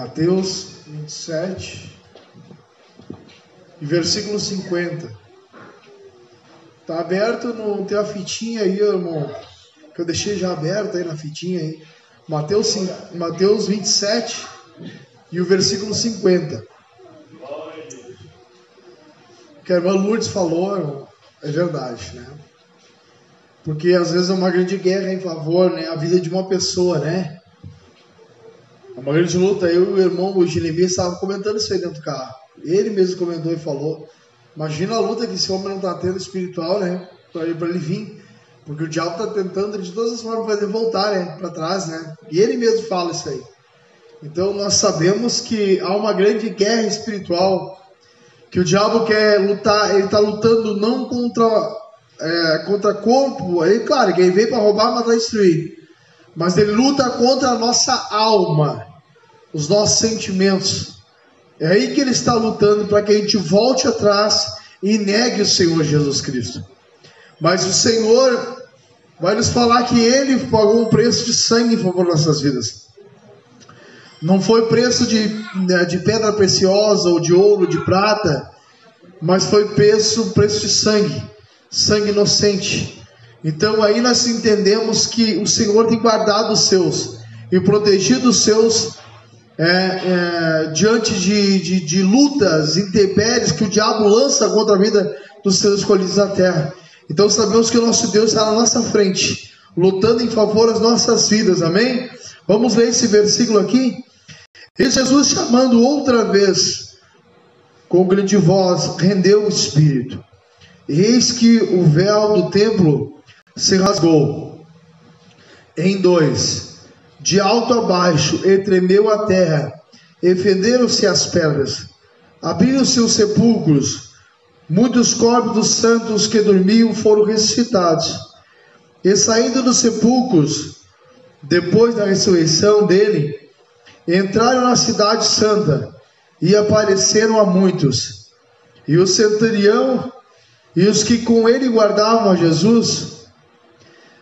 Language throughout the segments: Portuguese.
Mateus 27 e versículo 50. Tá aberto, não tem a fitinha aí, irmão, que eu deixei já aberto aí na fitinha aí. Mateus, Mateus 27 e o versículo 50. O que a irmã Lourdes falou, irmão, é verdade, né? Porque às vezes é uma grande guerra em favor, né? A vida de uma pessoa, né? Uma grande luta. Eu e o irmão, o Jeremias, estavam comentando isso aí dentro do carro. Ele mesmo comentou e falou. Imagina a luta que esse homem não está tendo espiritual, né? Para ele, ele vir. Porque o diabo está tentando de todas as formas fazer voltar, né? Para trás, né? E ele mesmo fala isso aí. Então nós sabemos que há uma grande guerra espiritual. Que o diabo quer lutar, ele está lutando não contra é, contra corpo, aí claro, que ele veio para roubar, matar e destruir. Mas ele luta contra a nossa alma, os nossos sentimentos. É aí que ele está lutando para que a gente volte atrás e negue o Senhor Jesus Cristo. Mas o Senhor vai nos falar que ele pagou um preço de sangue em favor das nossas vidas. Não foi preço de, né, de pedra preciosa ou de ouro, de prata, mas foi preço, preço de sangue sangue inocente. Então aí nós entendemos que o Senhor tem guardado os seus e protegido os seus é, é, diante de, de, de, lutas, intempéries que o diabo lança contra a vida dos seus escolhidos na terra. Então sabemos que o nosso Deus está na nossa frente, lutando em favor das nossas vidas, amém? Vamos ler esse versículo aqui. E Jesus chamando outra vez, com grande voz, rendeu o espírito. Eis que o véu do templo se rasgou em dois, de alto a baixo, e tremeu a terra, e fenderam-se as pedras, abriram-se os sepulcros, muitos corpos dos santos que dormiam foram ressuscitados, e saindo dos sepulcros, depois da ressurreição dele, entraram na cidade santa e apareceram a muitos. E o centurião e os que com ele guardavam a Jesus,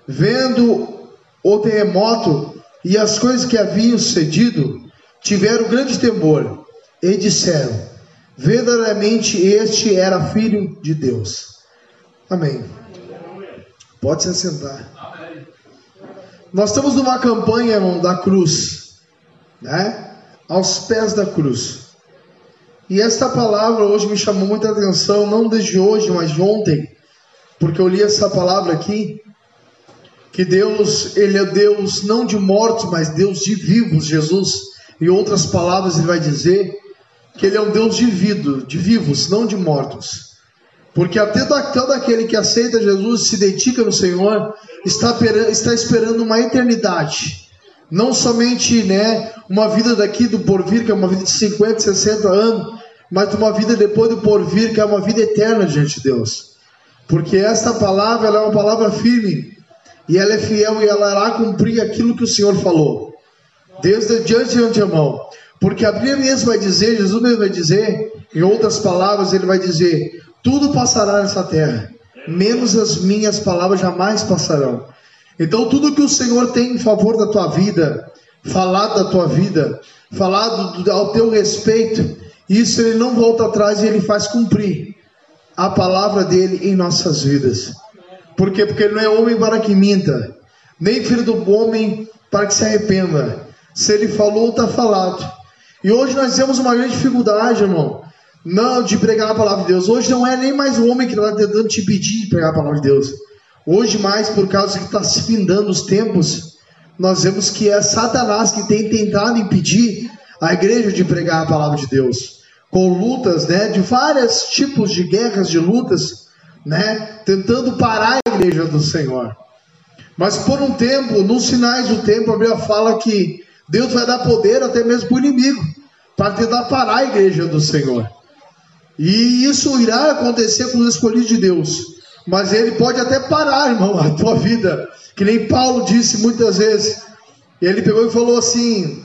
vendo o terremoto e as coisas que haviam sucedido, tiveram grande temor e disseram: Verdadeiramente este era filho de Deus. Amém. Pode se assentar. Nós estamos numa campanha, irmão, da cruz, né? Aos pés da cruz. E esta palavra hoje me chamou muita atenção, não desde hoje, mas de ontem, porque eu li essa palavra aqui, que Deus, Ele é Deus não de mortos, mas Deus de vivos, Jesus. Em outras palavras, Ele vai dizer que Ele é um Deus de, vido, de vivos, não de mortos. Porque até todo aquele que aceita Jesus, se dedica no Senhor, está, está esperando uma eternidade. Não somente né, uma vida daqui do porvir, que é uma vida de 50, 60 anos, mas uma vida depois do porvir, que é uma vida eterna diante de Deus. Porque esta palavra é uma palavra firme, e ela é fiel e ela irá cumprir aquilo que o Senhor falou. Desde diante de antemão. Porque a Bíblia mesmo vai dizer, Jesus mesmo vai dizer, em outras palavras, ele vai dizer: tudo passará nessa terra, menos as minhas palavras jamais passarão. Então, tudo que o Senhor tem em favor da tua vida, falado da tua vida, falado ao teu respeito, isso ele não volta atrás e ele faz cumprir a palavra dele em nossas vidas. Por quê? Porque ele não é homem para que minta, nem filho do homem para que se arrependa. Se ele falou, está falado. E hoje nós temos uma grande dificuldade, irmão, não de pregar a palavra de Deus. Hoje não é nem mais o homem que está tentando te pedir de pregar a palavra de Deus. Hoje, mais por causa que está se findando os tempos, nós vemos que é Satanás que tem tentado impedir a igreja de pregar a palavra de Deus com lutas, né, de vários tipos de guerras, de lutas, né, tentando parar igreja do Senhor. Mas por um tempo, nos sinais do tempo, a Bíblia fala que Deus vai dar poder até mesmo para o inimigo, para tentar parar a igreja do Senhor. E isso irá acontecer com os escolhidos de Deus. Mas ele pode até parar, irmão, a tua vida. Que nem Paulo disse muitas vezes. Ele pegou e falou assim: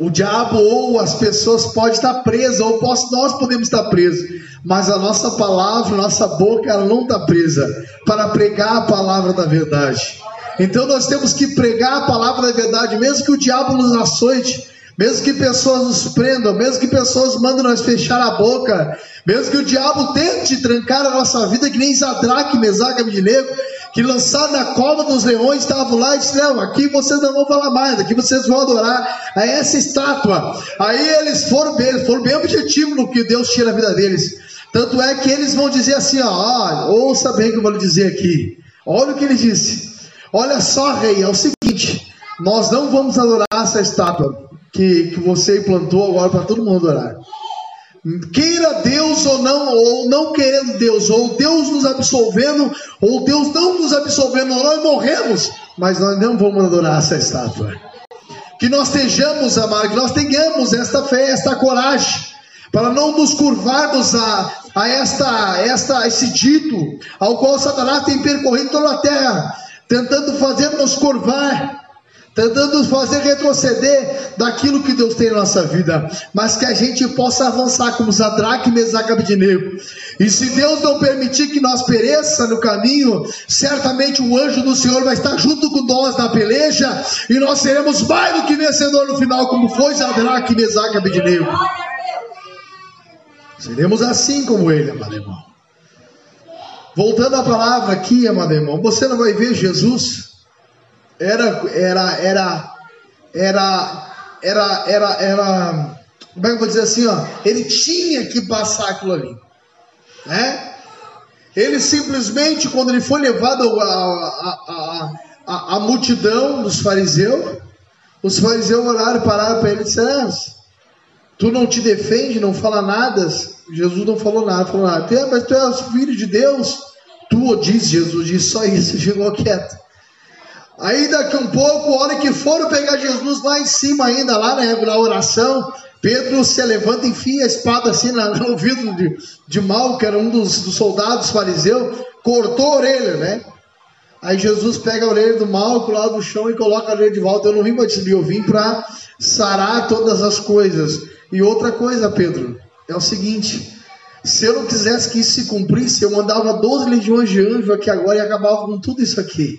o diabo ou as pessoas podem estar presas, ou nós podemos estar presos, mas a nossa palavra, nossa boca, ela não está presa para pregar a palavra da verdade. Então nós temos que pregar a palavra da verdade, mesmo que o diabo nos açoite, mesmo que pessoas nos prendam, mesmo que pessoas mandem nós fechar a boca, mesmo que o diabo tente trancar a nossa vida, que nem Zadraque, Mesaque, Abidinego, que lançaram na cova dos leões, estavam lá e disseram, não, aqui vocês não vão falar mais, aqui vocês vão adorar a essa estátua. Aí eles foram bem, foram bem objetivos no que Deus tinha na vida deles. Tanto é que eles vão dizer assim, ó, ouça bem o que eu vou lhe dizer aqui. Olha o que ele disse. Olha só, rei, é o seguinte, nós não vamos adorar essa estátua que, que você implantou agora para todo mundo adorar. Queira Deus ou não, ou não querendo Deus, ou Deus nos absolvendo, ou Deus não nos absolvendo, nós morremos, mas nós não vamos adorar essa estátua. Que nós estejamos, amado, que nós tenhamos esta fé, esta coragem, para não nos curvarmos a, a esta, esta, esse dito ao qual Satanás tem percorrido toda a terra, tentando fazer nos curvar tentando nos fazer retroceder daquilo que Deus tem na nossa vida, mas que a gente possa avançar como Zadraque, Mesaque e. E se Deus não permitir que nós pereça no caminho, certamente o anjo do Senhor vai estar junto com nós na peleja e nós seremos mais do que vencedor no final, como foi Zadraque, Mesaque e. Seremos assim como ele, amado irmão. Voltando à palavra aqui, amado irmão, você não vai ver Jesus era, era, era, era, era, era, era, como é que eu vou dizer assim, ó, ele tinha que passar aquilo ali, né? Ele simplesmente, quando ele foi levado a, a, a, a multidão dos fariseus, os fariseus olharam, pararam para ele e disseram, ah, tu não te defende, não fala nada, Jesus não falou nada, falou nada, mas tu és filho de Deus, tu diz, Jesus disse só isso, ficou quieto. Aí daqui um pouco, a hora que foram pegar Jesus lá em cima ainda, lá né, na oração, Pedro se levanta e enfia a espada assim no ouvido de, de Mal, que era um dos, dos soldados fariseus, cortou a orelha, né? Aí Jesus pega a orelha do Malco lá do chão e coloca a orelha de volta. Eu não vim para desvio, eu vim para sarar todas as coisas. E outra coisa, Pedro, é o seguinte: se eu não quisesse que isso se cumprisse, eu mandava 12 legiões de anjos aqui agora e acabava com tudo isso aqui.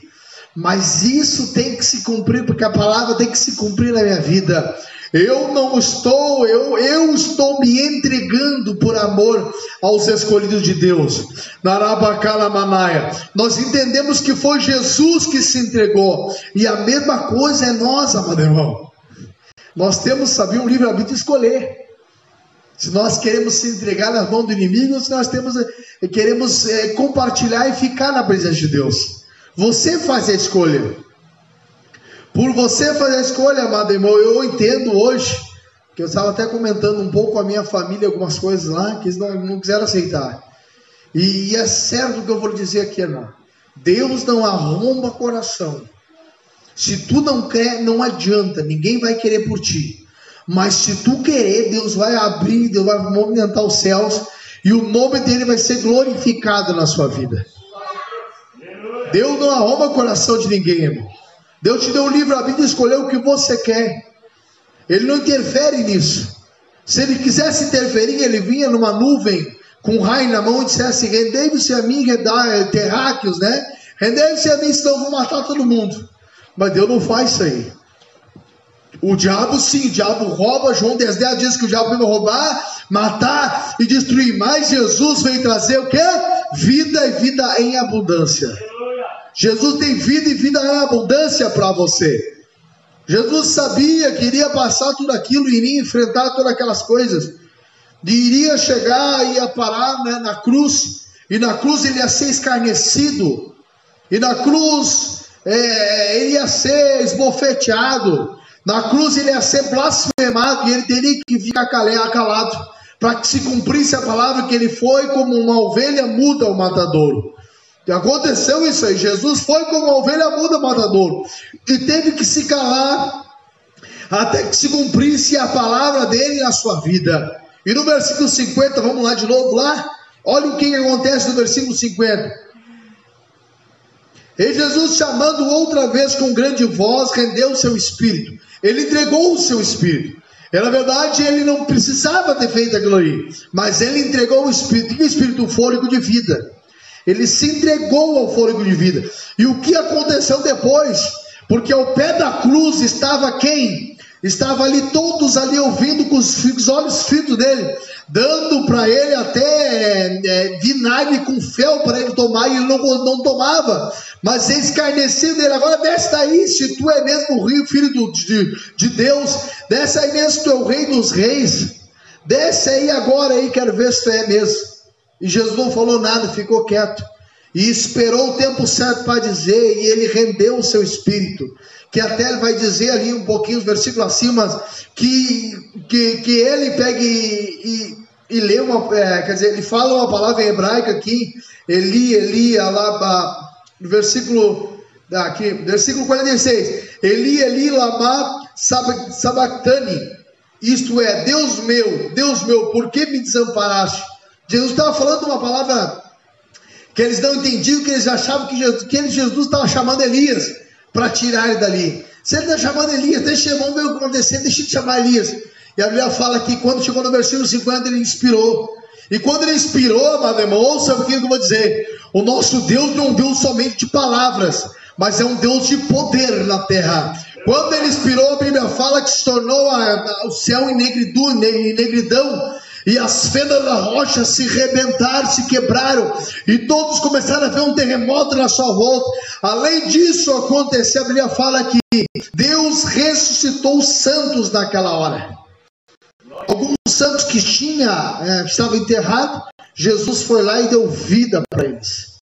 Mas isso tem que se cumprir, porque a palavra tem que se cumprir na minha vida. Eu não estou, eu, eu estou me entregando por amor aos escolhidos de Deus. Narabacala Manaia. Nós entendemos que foi Jesus que se entregou. E a mesma coisa é nós, amado irmão. Nós temos, sabia, um livre-arbítrio escolher. Se nós queremos se entregar nas mãos do inimigo, se nós temos, queremos é, compartilhar e ficar na presença de Deus. Você faz a escolha. Por você fazer a escolha, amado irmão, eu entendo hoje, que eu estava até comentando um pouco com a minha família algumas coisas lá, que eles não, não quiseram aceitar. E, e é certo o que eu vou dizer aqui, irmão. Deus não arromba coração. Se tu não quer, não adianta, ninguém vai querer por ti. Mas se tu querer, Deus vai abrir, Deus vai movimentar os céus e o nome dele vai ser glorificado na sua vida. Deus não arruma o coração de ninguém, irmão. Deus te deu o livro a vida escolher o que você quer. Ele não interfere nisso. Se ele quisesse interferir, ele vinha numa nuvem com um raio na mão e dissesse: Rendei-se a mim, terráqueos, né? Rendei-se a mim, senão eu vou matar todo mundo. Mas Deus não faz isso aí. O diabo sim, o diabo rouba. João 10, 10 diz que o diabo veio roubar, matar e destruir. Mas Jesus veio trazer o que? Vida e vida em abundância. Jesus tem vida e vida em abundância para você. Jesus sabia que iria passar tudo aquilo, iria enfrentar todas aquelas coisas, e iria chegar, ia parar né, na cruz, e na cruz ele ia ser escarnecido, e na cruz é, ele ia ser esbofeteado, na cruz ele ia ser blasfemado, e ele teria que ficar calado, para que se cumprisse a palavra que ele foi como uma ovelha muda ao matadouro. Aconteceu isso aí. Jesus foi como uma ovelha muda matador e teve que se calar até que se cumprisse a palavra dele na sua vida. E no versículo 50, vamos lá de novo lá. Olha o que acontece no versículo 50. E Jesus, chamando outra vez com grande voz, rendeu o seu espírito. Ele entregou o seu espírito. E, na verdade, ele não precisava ter feito aquilo aí, mas ele entregou o espírito. E o espírito? Fôlego de vida. Ele se entregou ao fôlego de vida. E o que aconteceu depois? Porque ao pé da cruz estava quem? Estava ali todos ali ouvindo com os, os olhos fitos dele, dando para ele até é, é, vinagre com fel para ele tomar, e ele não, não tomava, mas eles escarneciam dele. Agora desce daí, se tu é mesmo o rio, filho do, de, de Deus, desce aí mesmo, tu é o rei dos reis, desce aí agora aí, quero ver se tu é mesmo. E Jesus não falou nada, ficou quieto. E esperou o tempo certo para dizer, e ele rendeu o seu espírito que até ele vai dizer ali um pouquinho, os versículos acima, que, que, que ele pegue e, e, lê uma, é, quer dizer, ele fala uma palavra em hebraico aqui, Eli, Eli, Alaba, no versículo, aqui, versículo 46, Eli, Eli, Lama, Sabactani, isto é, Deus meu, Deus meu, por que me desamparaste? Jesus estava falando uma palavra que eles não entendiam, que eles achavam que Jesus, que estava chamando Elias para tirar ele dali. Se ele está chamando Elias, deixa, vamos ver o que acontecer, deixa de chamar Elias. E a Bíblia fala que quando chegou no versículo 50, ele inspirou. E quando ele inspirou, amado irmão, ouça o que eu vou dizer. O nosso Deus não é um Deus somente de palavras, mas é um Deus de poder na terra. Quando ele inspirou, a Bíblia fala que se tornou a, a, o céu em negridão e as fendas da rocha se rebentaram, se quebraram, e todos começaram a ver um terremoto na sua volta. Além disso, aconteceu, a Bíblia fala que Deus ressuscitou os santos naquela hora. Alguns santos que tinha, é, estavam enterrados, Jesus foi lá e deu vida para eles.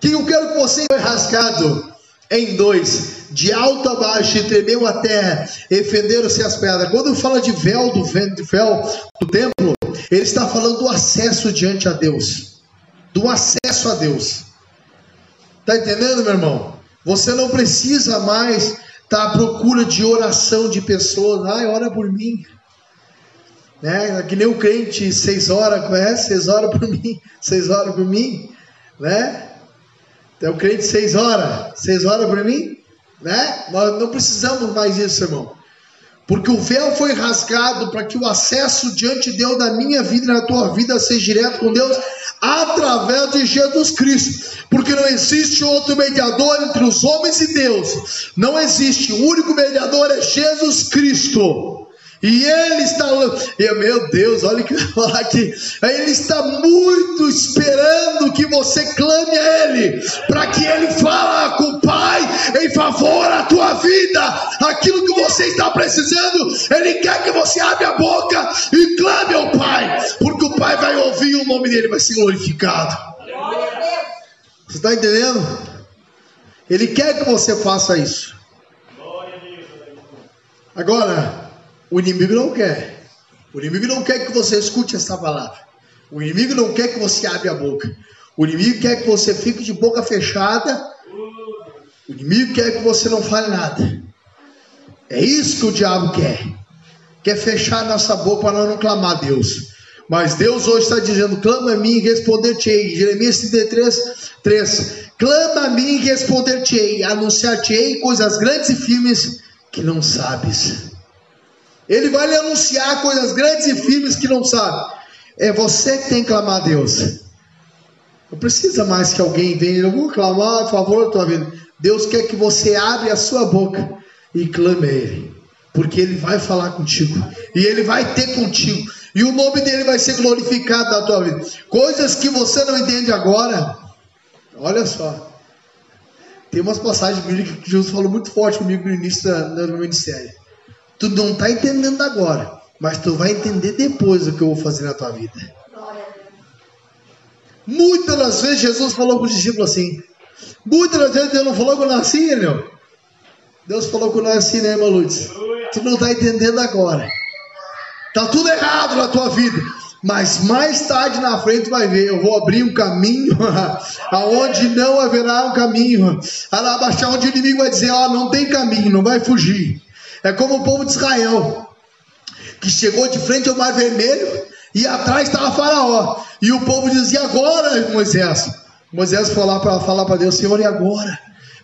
Que eu quero que você foi rasgado em dois, de alto a baixo, e tremeu a terra, e fenderam-se as pedras. Quando fala de véu do véu do templo, ele está falando do acesso diante a Deus, do acesso a Deus. Tá entendendo, meu irmão? Você não precisa mais estar tá à procura de oração de pessoas. Ai, ora por mim. Né? Que nem o crente, seis horas, conhece? Seis horas por mim, seis horas por mim, né? Tem o crente seis horas, seis horas para mim, né? Nós não precisamos mais disso, irmão. Porque o véu foi rasgado para que o acesso diante de Deus da minha vida e na tua vida seja direto com Deus através de Jesus Cristo. Porque não existe outro mediador entre os homens e Deus. Não existe. O único mediador é Jesus Cristo. E ele está, e, meu Deus, olha o que eu vou falar aqui. Ele está muito esperando que você clame a Ele, para que Ele fale com o Pai em favor da tua vida. Aquilo que você está precisando, Ele quer que você abra a boca e clame ao Pai, porque o Pai vai ouvir o nome dele vai ser glorificado. Você está entendendo? Ele quer que você faça isso. Agora, o inimigo não quer. O inimigo não quer que você escute essa palavra. O inimigo não quer que você abra a boca. O inimigo quer que você fique de boca fechada. O inimigo quer que você não fale nada. É isso que o diabo quer. Quer fechar nossa boca para não clamar a Deus. Mas Deus hoje está dizendo: clama a mim e responder-te-ei. Jeremias 33, 3. Clama a mim e responder-te-ei. Anunciar-te-ei coisas grandes e firmes que não sabes. Ele vai lhe anunciar coisas grandes e firmes que não sabe. É você que tem que clamar a Deus. Não precisa mais que alguém venha, eu vou clamar a favor da tua vida. Deus quer que você abra a sua boca e clame a Ele. Porque Ele vai falar contigo. E Ele vai ter contigo. E o nome dele vai ser glorificado na tua vida. Coisas que você não entende agora. Olha só. Tem umas passagens bíblicas que Jesus falou muito forte comigo no início do meu ministério. Tu não está entendendo agora, mas tu vai entender depois o que eu vou fazer na tua vida. Muitas das vezes Jesus falou com os discípulos assim. Muitas das vezes Deus não falou com nós assim, meu. Deus falou com nós assim, né, irmã? Tu não está entendendo agora. Tá tudo errado na tua vida. Mas mais tarde na frente vai ver, eu vou abrir um caminho aonde não haverá um caminho. Alabaixar onde o inimigo vai dizer, ó, oh, não tem caminho, não vai fugir. É como o povo de Israel, que chegou de frente ao Mar Vermelho e atrás estava Faraó. E o povo dizia: agora, Moisés. Moisés foi lá para falar para Deus: Senhor, e agora?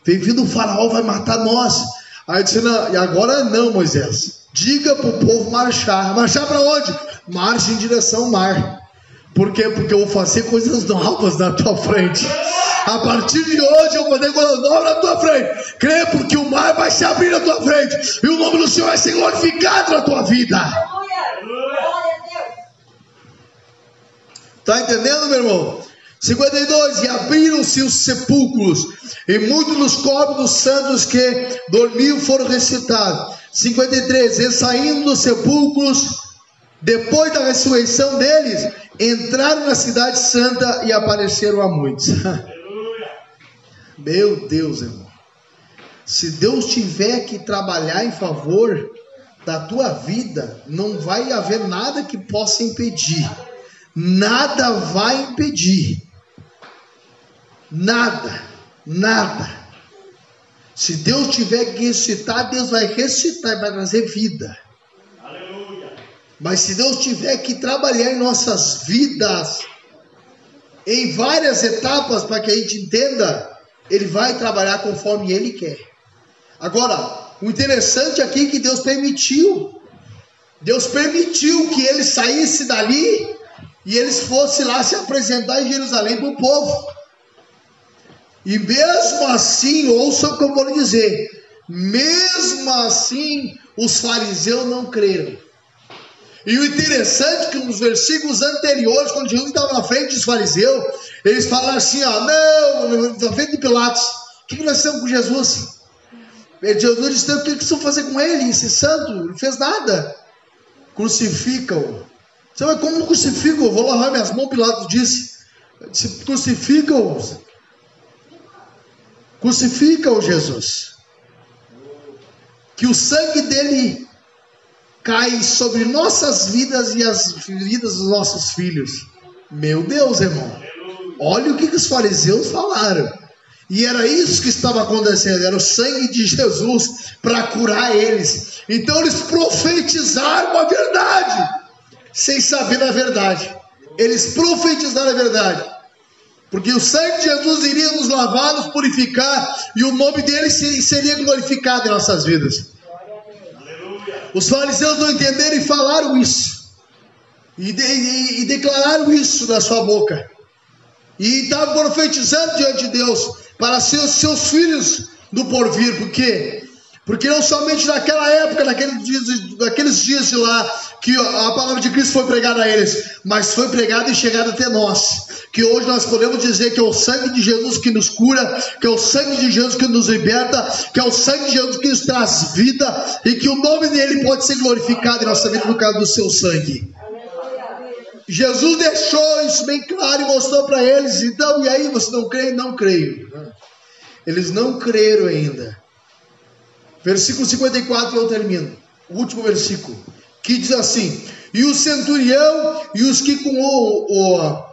Vem vindo o Faraó, vai matar nós. Aí disse: não, e agora não, Moisés. Diga para o povo marchar. Marchar para onde? Marche em direção ao mar. Por quê? Porque eu vou fazer coisas novas na tua frente. A partir de hoje eu vou fazer coisas novas na tua frente. Crê porque o mar vai se abrir na tua frente e o nome do Senhor vai ser glorificado na tua vida. Está entendendo, meu irmão? 52, e abriram-se os sepulcros, e muitos dos corpos dos santos que dormiam foram ressuscitados. 53, e saindo dos sepulcros, depois da ressurreição deles, entraram na cidade santa e apareceram a muitos. Meu Deus, irmão. Se Deus tiver que trabalhar em favor da tua vida, não vai haver nada que possa impedir. Nada vai impedir. Nada, nada. Se Deus tiver que ressuscitar, Deus vai ressuscitar e vai trazer vida. Mas se Deus tiver que trabalhar em nossas vidas, em várias etapas, para que a gente entenda, Ele vai trabalhar conforme Ele quer. Agora, o interessante aqui é que Deus permitiu. Deus permitiu que ele saísse dali e eles fossem lá se apresentar em Jerusalém para o povo. E mesmo assim, ouça o que eu vou dizer, mesmo assim, os fariseus não creram. E o interessante é que nos versículos anteriores, quando Jesus estava na frente dos fariseus, eles falaram assim: ó, não, na frente de Pilatos, o que, nós estamos com Jesus? Jesus disse: o que, que vocês fazer com ele? Esse santo, não fez nada. Crucificam. Você vai, como crucificam? Eu vou lavar minhas mãos, Pilatos disse. Crucificam. Crucifica o Jesus. Que o sangue dele cai sobre nossas vidas e as vidas dos nossos filhos. Meu Deus, irmão. Olha o que, que os fariseus falaram. E era isso que estava acontecendo, era o sangue de Jesus para curar eles. Então eles profetizaram a verdade, sem saber da verdade. Eles profetizaram a verdade. Porque o sangue de Jesus iria nos lavar, nos purificar, e o nome dele seria glorificado em nossas vidas. Os fariseus não entenderam e falaram isso, e, de, e, e declararam isso na sua boca, e estavam profetizando diante de Deus para seus, seus filhos do porvir, porque porque não somente naquela época, naqueles dias de lá, que a palavra de Cristo foi pregada a eles, mas foi pregada e chegada até nós. Que hoje nós podemos dizer que é o sangue de Jesus que nos cura, que é o sangue de Jesus que nos liberta, que é o sangue de Jesus que nos traz vida e que o nome dele pode ser glorificado em nossa vida por causa do seu sangue. Jesus deixou isso bem claro e mostrou para eles. Então, e aí, você não crê? Não creio. Eles não creram ainda. Versículo 54 eu termino. O último versículo. Que diz assim: E o centurião e os que com o,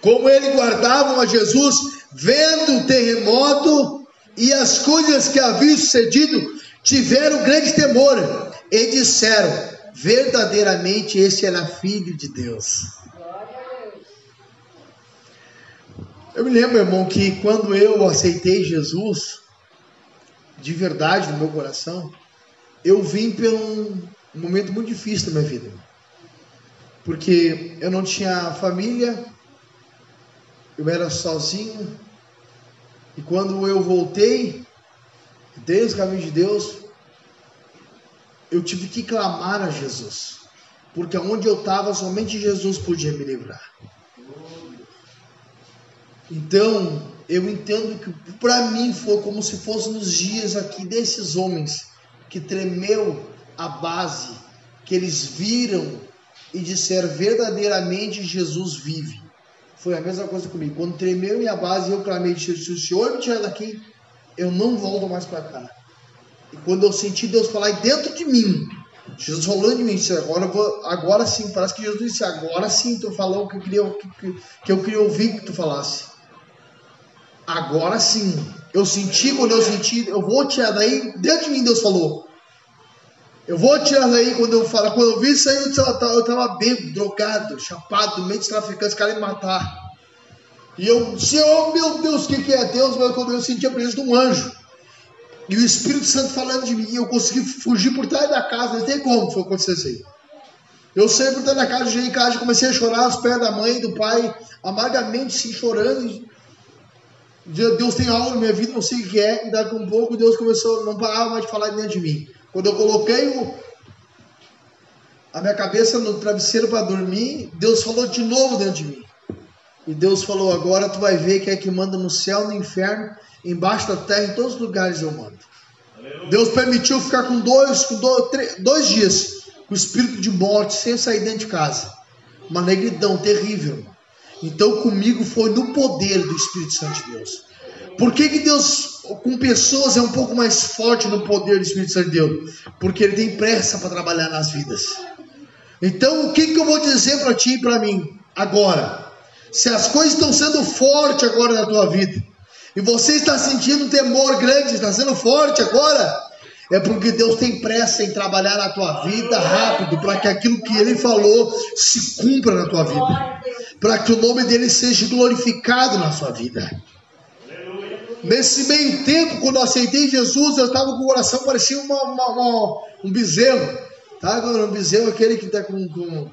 o ele guardavam a Jesus, vendo o terremoto e as coisas que haviam sucedido, tiveram grande temor e disseram: verdadeiramente esse era filho de Deus. Eu me lembro, irmão, que quando eu aceitei Jesus, de verdade no meu coração, eu vim por um momento muito difícil da minha vida. Porque eu não tinha família, eu era sozinho, e quando eu voltei, desde o caminho de Deus, eu tive que clamar a Jesus, porque onde eu estava, somente Jesus podia me livrar. Então, eu entendo que para mim foi como se fosse nos dias aqui desses homens que tremeu a base, que eles viram e disseram verdadeiramente Jesus vive. Foi a mesma coisa comigo. Quando tremeu minha base, eu clamei, se o Senhor me tirar daqui, eu não volto mais para cá. E quando eu senti Deus falar dentro de mim, Jesus falando de mim, disse, agora, vou, agora sim, parece que Jesus disse, agora sim tu falou o que eu queria, que, que eu queria ouvir que tu falasse. Agora sim. Eu senti quando eu senti, eu vou tirar daí, dentro de mim Deus falou. Eu vou tirar daí quando eu falo, quando eu vi isso aí, eu estava eu tava bêbado, drogado, chapado, meio de traficantes, querem me matar. E eu, Senhor, meu Deus, o que, que é Deus? Mas quando eu senti a presença de um anjo. E o Espírito Santo falando de mim, eu consegui fugir por trás da casa, não tem como foi acontecer isso aí. Eu saí por trás da casa, cheguei em casa, comecei a chorar aos pés da mãe e do pai, amargamente, sim, chorando. Deus tem algo na minha vida, não sei o que é, e daqui a um pouco Deus começou, não parava mais de falar dentro de mim. Quando eu coloquei o, a minha cabeça no travesseiro para dormir, Deus falou de novo dentro de mim. E Deus falou: agora tu vai ver que é que manda no céu, no inferno, embaixo da terra, em todos os lugares eu mando. Aleluia. Deus permitiu ficar com dois, com dois, três, dois dias com espírito de morte, sem sair dentro de casa. Uma negridão terrível. Então comigo foi no poder do Espírito Santo de Deus. Por que, que Deus com pessoas é um pouco mais forte no poder do Espírito Santo de Deus? Porque Ele tem pressa para trabalhar nas vidas. Então o que, que eu vou dizer para ti e para mim agora? Se as coisas estão sendo fortes agora na tua vida, e você está sentindo um temor grande, está sendo forte agora, é porque Deus tem pressa em trabalhar na tua vida rápido, para que aquilo que Ele falou se cumpra na tua vida, para que o nome dele seja glorificado na sua vida. Nesse meio tempo, quando eu aceitei Jesus, eu estava com o coração parecia uma, uma, uma, um bezerro, tá? Um bezerro aquele que está com, com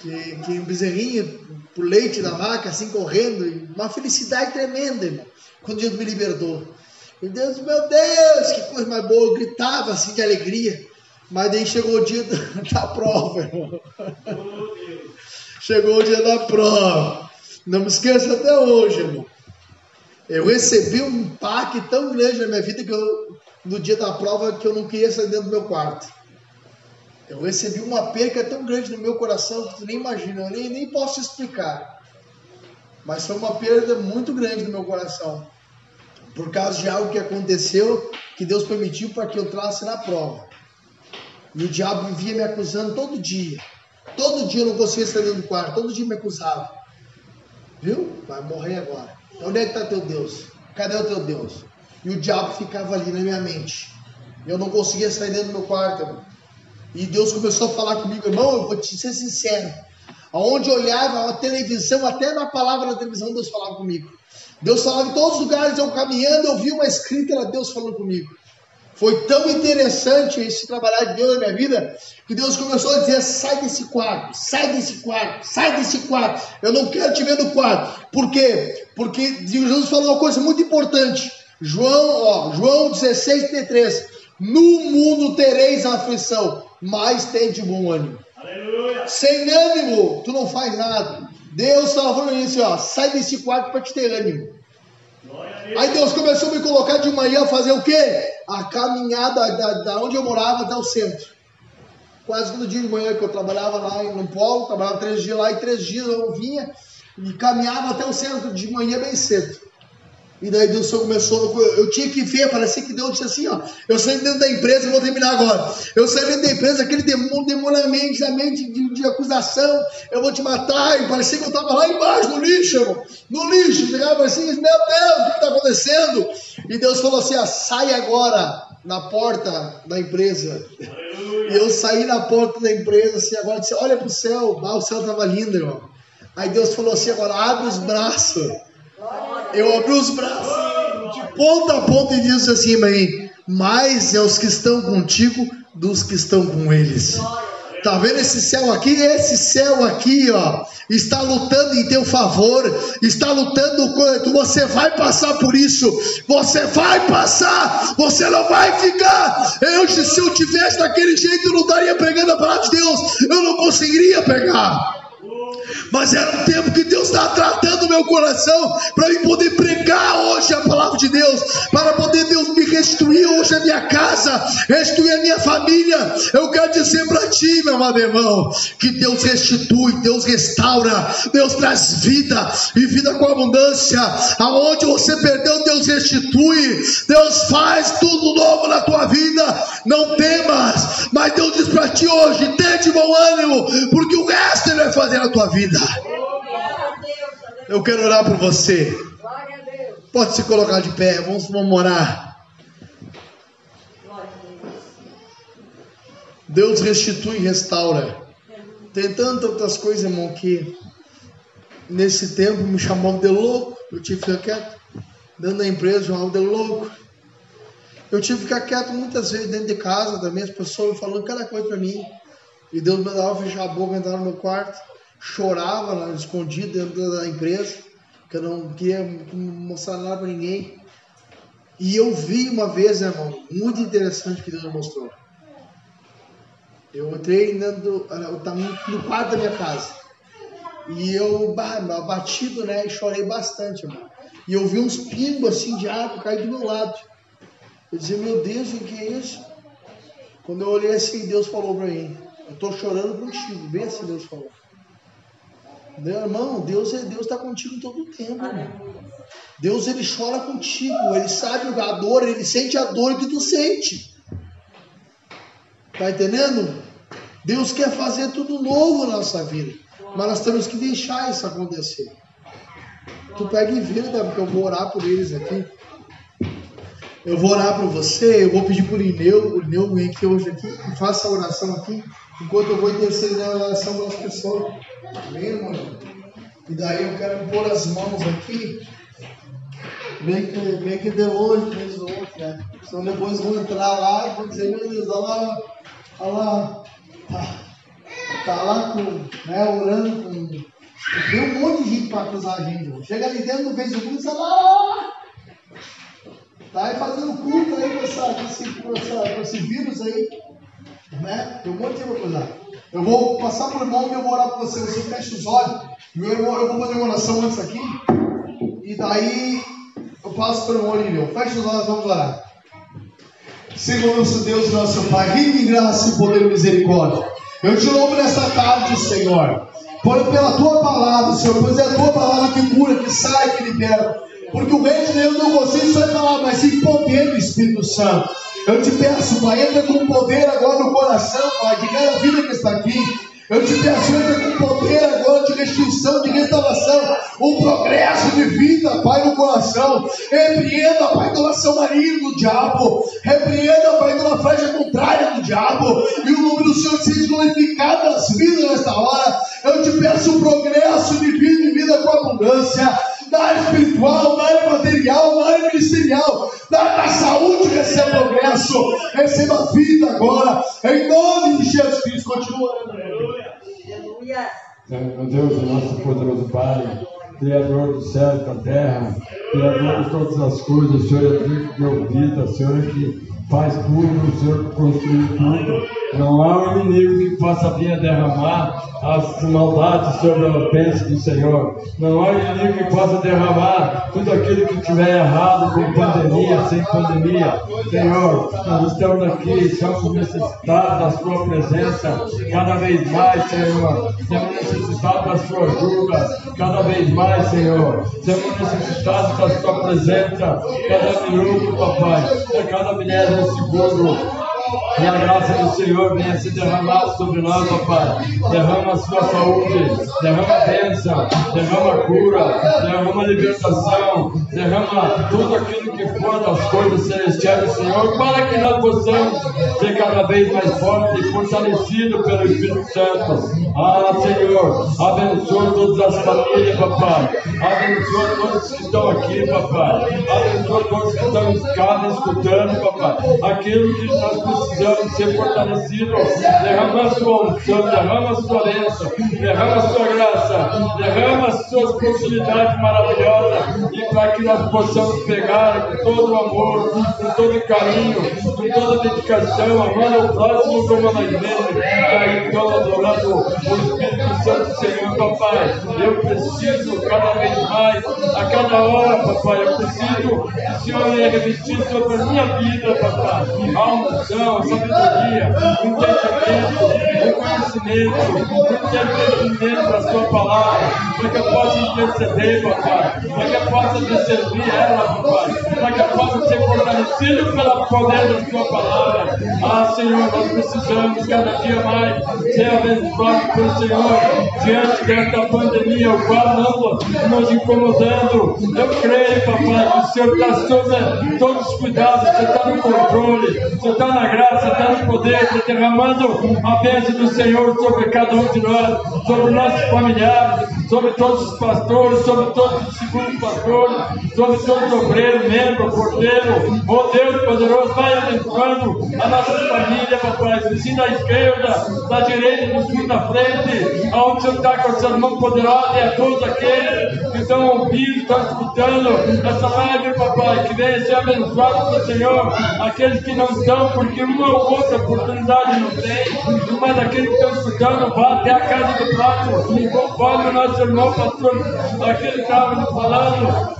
que, que, um bezerrinho por leite da vaca, assim correndo, uma felicidade tremenda, irmão, quando Deus me libertou. E Deus, meu Deus, que coisa mais boa, eu gritava assim de alegria. Mas daí chegou o dia da prova, irmão. Chegou o dia da prova. Não me esqueça até hoje, irmão. Eu recebi um impacto tão grande na minha vida que eu, no dia da prova, que eu não queria sair dentro do meu quarto. Eu recebi uma perca tão grande no meu coração que tu nem imagina, eu nem, nem posso explicar. Mas foi uma perda muito grande no meu coração por causa de algo que aconteceu que Deus permitiu para que eu trasse na prova. E o diabo vivia me acusando todo dia. Todo dia eu não conseguia sair do quarto, todo dia me acusava. Viu? Vai morrer agora. Onde é que está teu Deus? Cadê o teu Deus? E o diabo ficava ali na minha mente. Eu não conseguia sair dentro do meu quarto. Irmão. E Deus começou a falar comigo, irmão, eu vou te ser sincero. Aonde eu olhava a televisão, até na palavra da televisão, Deus falava comigo. Deus falava em todos os lugares, eu caminhando, eu vi uma escrita, era Deus falando comigo. Foi tão interessante esse trabalhar de Deus na minha vida, que Deus começou a dizer: sai desse quarto, sai desse quarto, sai desse quarto. Eu não quero te ver no quarto. Por quê? Porque Jesus falou uma coisa muito importante. João, ó, João 16, 33. No mundo tereis aflição, mas tem de bom ânimo. Aleluia. Sem ânimo, tu não faz nada. Deus estava falando isso, ó, sai desse quarto para te ter ânimo. Aí Deus começou a me colocar de manhã a fazer o quê? A caminhada da, da onde eu morava até o centro. Quase todo dia de manhã que eu trabalhava lá no polo, trabalhava três dias lá e três dias eu vinha e caminhava até o centro de manhã bem cedo. E daí Deus começou, eu tinha que ver, parecia que Deus disse assim, ó, eu saí dentro da empresa, vou terminar agora. Eu saí dentro da empresa, aquele demônio, demoniamente, a mente de, de, acusação, eu vou te matar, e parecia que eu estava lá embaixo, no lixo, irmão, no lixo, chegava assim, meu Deus, o que está acontecendo? E Deus falou assim, ó, sai agora na porta da empresa. E eu saí na porta da empresa, assim, agora disse, olha para o céu, ah, o céu estava lindo, irmão. Aí Deus falou assim, agora abre os braços. Eu abri os braços de ponta a ponta e disse assim mim: Mais é os que estão contigo dos que estão com eles. Tá vendo esse céu aqui? Esse céu aqui, ó, está lutando em teu favor, está lutando com você vai passar por isso. Você vai passar, você não vai ficar. Eu se eu tivesse daquele jeito, eu não estaria pregando a palavra de Deus. Eu não conseguiria pegar. Mas era um tempo que Deus está tratando o meu coração para eu poder pregar hoje a palavra de Deus, para poder Deus me restituir hoje a minha casa, restituir a minha família. Eu quero dizer para ti, meu amado irmão, que Deus restitui, Deus restaura, Deus traz vida e vida com abundância. Aonde você perdeu, Deus restitui, Deus faz tudo novo na tua vida. Não temas, mas Deus diz para ti hoje: tenha de bom ânimo, porque o resto Ele vai fazer na tua vida vida. Eu quero orar por você. Pode se colocar de pé, vamos, vamos orar. Deus restitui e restaura. Tem tantas outras coisas, irmão, que nesse tempo me chamavam de louco. Eu tive que ficar quieto. Dentro da empresa, chamavam de louco. Eu tive que ficar quieto muitas vezes dentro de casa também, as pessoas falando cada coisa para mim. E Deus me dava fechar a boca, entrar no meu quarto chorava lá, escondido dentro da empresa, que eu não queria mostrar nada para ninguém. E eu vi uma vez, né, irmão, muito interessante que Deus mostrou. Eu entrei dentro, no quarto da minha casa. E eu, batido, né, e chorei bastante, irmão. E eu vi uns pingos assim de água cair do meu lado. Eu dizia, meu Deus, o que é isso? Quando eu olhei assim, Deus falou para mim, eu estou chorando contigo. Vê se Deus falou. Meu irmão, Deus é Deus está contigo todo o tempo, irmão. Deus ele chora contigo, ele sabe a dor, ele sente a dor que tu sente. Tá entendendo? Deus quer fazer tudo novo na nossa vida, mas nós temos que deixar isso acontecer. Tu pega e vê, tá? porque eu vou orar por eles aqui. Eu vou orar por você, eu vou pedir por Ineu, o Ineu vem aqui hoje aqui e faça a oração aqui, enquanto eu vou interceder na oração das pessoas. Amém, irmão? E daí eu quero pôr as mãos aqui, bem que, bem que de longe, mês do outro, né? Senão depois vão entrar lá e vão dizer, meu Deus, olha lá, olha lá, tá, tá lá com, né, orando com. Tem um monte de gente para acusar a gente. Chega ali dentro do Facebook e fala, lá, tá aí fazendo culto aí com, essa, com, esse, com, essa, com esse vírus aí, né? Tem um monte de para acusar. Eu vou passar por mão e eu vou orar por você. Você fecha os olhos. Eu, eu vou fazer uma oração antes aqui. E daí eu passo por mão e eu. Fecha os olhos, vamos orar. Senhor nosso Deus, nosso Pai, rico em graça e poder e misericórdia. Eu te louvo nesta tarde, Senhor. Por, pela tua palavra, Senhor, pois é a tua palavra que cura, que sai, que libera. Porque o reino de Deus não consiste só palavra, mas em poder do Espírito Santo. Eu te peço, Pai, entra com poder agora no coração, Pai, de cada vida que está aqui. Eu te peço, entra com poder agora de restituição, de restauração, um progresso de vida, Pai, no coração. Repreenda, Pai, toda ação maligna do diabo. Repreenda, Pai, toda flecha contrária do diabo. E o nome do Senhor seja glorificado nas vidas nesta hora. Eu te peço um progresso de vida e vida com abundância espiritual, na área material, na área ministerial, na área da saúde, receba progresso, receba vida agora, em nome de Jesus Cristo. Continua orando. Aleluia. Meu Deus, nosso poderoso Pai, Criador do céu e da terra, Criador de todas as coisas, Senhor é que deu vida, Senhor é que faz tudo, o Senhor construiu tudo. Não há um inimigo que possa vir a derramar as maldades sobre a bênção do Senhor. Não há inimigo que possa derramar tudo aquilo que tiver errado com pandemia, sem pandemia. Senhor, nós estamos aqui, estamos necessitados da Sua presença cada vez mais, Senhor. Estamos necessitados da Sua ajuda cada vez mais, Senhor. Estamos necessitados da Sua presença cada minuto, Papai, a cada milésimo segundo. Que a graça do Senhor venha se derramar sobre nós, ó Pai. Derrama a sua saúde, derrama a bênção, derrama a cura, derrama a libertação, derrama tudo aquilo que for das coisas celestiais do Senhor, para que nós possamos ser cada vez mais fortes e fortalecidos pelo Espírito Santo. Ah, Senhor, abençoa todas as famílias, papai. Abençoa todos que estão aqui, papai. Abençoa todos que estão em casa escutando, papai. Aquilo que nós precisamos ser fortalecidos. Derrama a sua unção, derrama a sua bênção, derrama a sua graça, derrama as suas possibilidades maravilhosas e para que nós possamos pegar com todo o amor, com todo o carinho, com toda a dedicação, amando o próximo como a nós mesmos, aí então adorando o Espírito Santo Senhor, papai. Eu preciso cada vez mais, a cada hora, papai, eu preciso que o Senhor venha revestir sobre a minha vida, papai. A unção, a sabedoria, entendimento, conhecimento, entendimento da sua palavra, para que eu possa interceder, papai, para que eu possa discernir ela, papai, para que eu possa ser fortalecido pelo poder da sua palavra. Ah, Senhor, nós precisamos cada dia mais ser abençoados pelo Senhor. Diante desta pandemia, o qual não nos incomodando. Eu creio, papai, que o Senhor está sobre todos os cuidados, você está no controle, você está na graça, está no poder, derramando a bênção do Senhor sobre cada um de nós, sobre nossos familiares, sobre todos os pastores, sobre todos os segundos pastores, sobre todos os obreiros, membros, porteiro. Oh Deus poderoso, vai abençoando a nossa família, papai. Vizinho da esquerda, da direita, do sul, da frente, aonde o Senhor está com a sua mão poderosa e a todos aqueles que estão ouvindo, estão escutando essa live, papai. Que venha ser abençoado pelo Senhor. Aqueles que não estão, porque uma ou outra oportunidade não tem, mas aqueles que estão escutando, vá até a casa do prato, conforme o nosso irmão pastor, que estava falando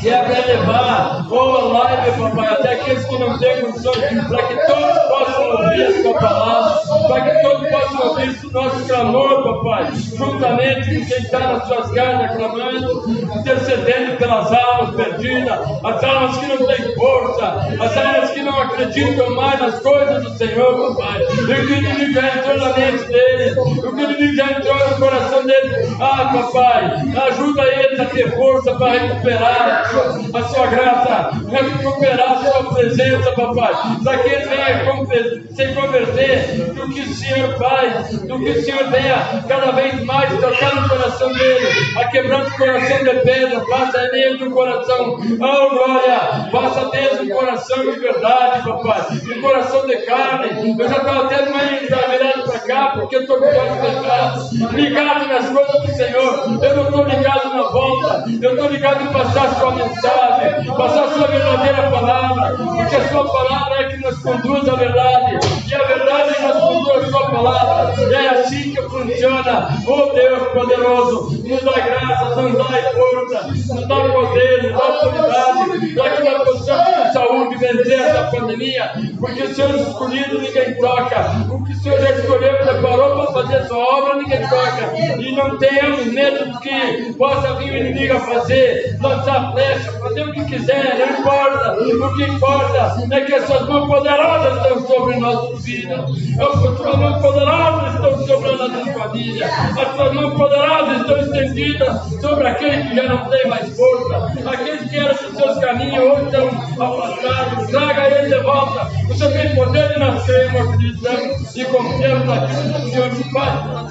que é para levar boa live, papai, até aqueles que não têm condições, para que todos possam ouvir a sua palavra, para que todos possam ouvir o nosso clamor, papai, juntamente com quem está nas suas casas clamando, intercedendo pelas almas perdidas, as almas que não têm força, as almas não acreditam mais nas coisas do Senhor, papai. E o que o inimigo já entrou na mente dele, o que o inimigo já entrou no coração dele. Ah, papai, ajuda eles a ter força para recuperar a sua graça, recuperar a sua presença, papai, para que ele venha se converter do que o Senhor faz, do que o Senhor venha cada vez mais tocar no coração dele, a quebrar o coração de pedra, faça nele um coração, oh glória, faça dele um coração de verdade, papai, um coração de carne. Eu já estava até mais virado para cá, porque eu estou com os pecados, ligado nas coisas do Senhor, eu não estou ligado na volta, eu estou ligado em passar sua mensagem, passar a sua verdadeira palavra, porque a sua palavra é que nos conduz à verdade, e a verdade nos conduz à sua palavra. É assim funciona. Oh Deus poderoso, nos dá graça, nos dá força, nos dá poder, nos dá autoridade, para que nós possamos com saúde vencer essa pandemia, porque o Senhor escolhido ninguém toca, o que o Senhor já escolheu preparou para fazer sua obra, ninguém toca. E não tenhamos medo do que possa vir o inimigo a fazer, lançar flecha, fazer o que quiser, não importa. O que importa é que as suas mãos poderosas estão sobre nossas vidas, as suas mãos poderosas estão sobre a nossa família. As suas mãos poderosas estão estendidas sobre aquele que já não tem mais força. Aqueles que eram os seus caminhos hoje estão afastados. Traga ele de volta. O Senhor tem poder de nascer, acreditamos né? e confiamos naquilo que o Senhor nos faz na.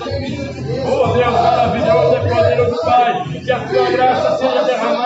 Oh Deus maravilhoso e poderoso Pai, que a tua graça seja derramada.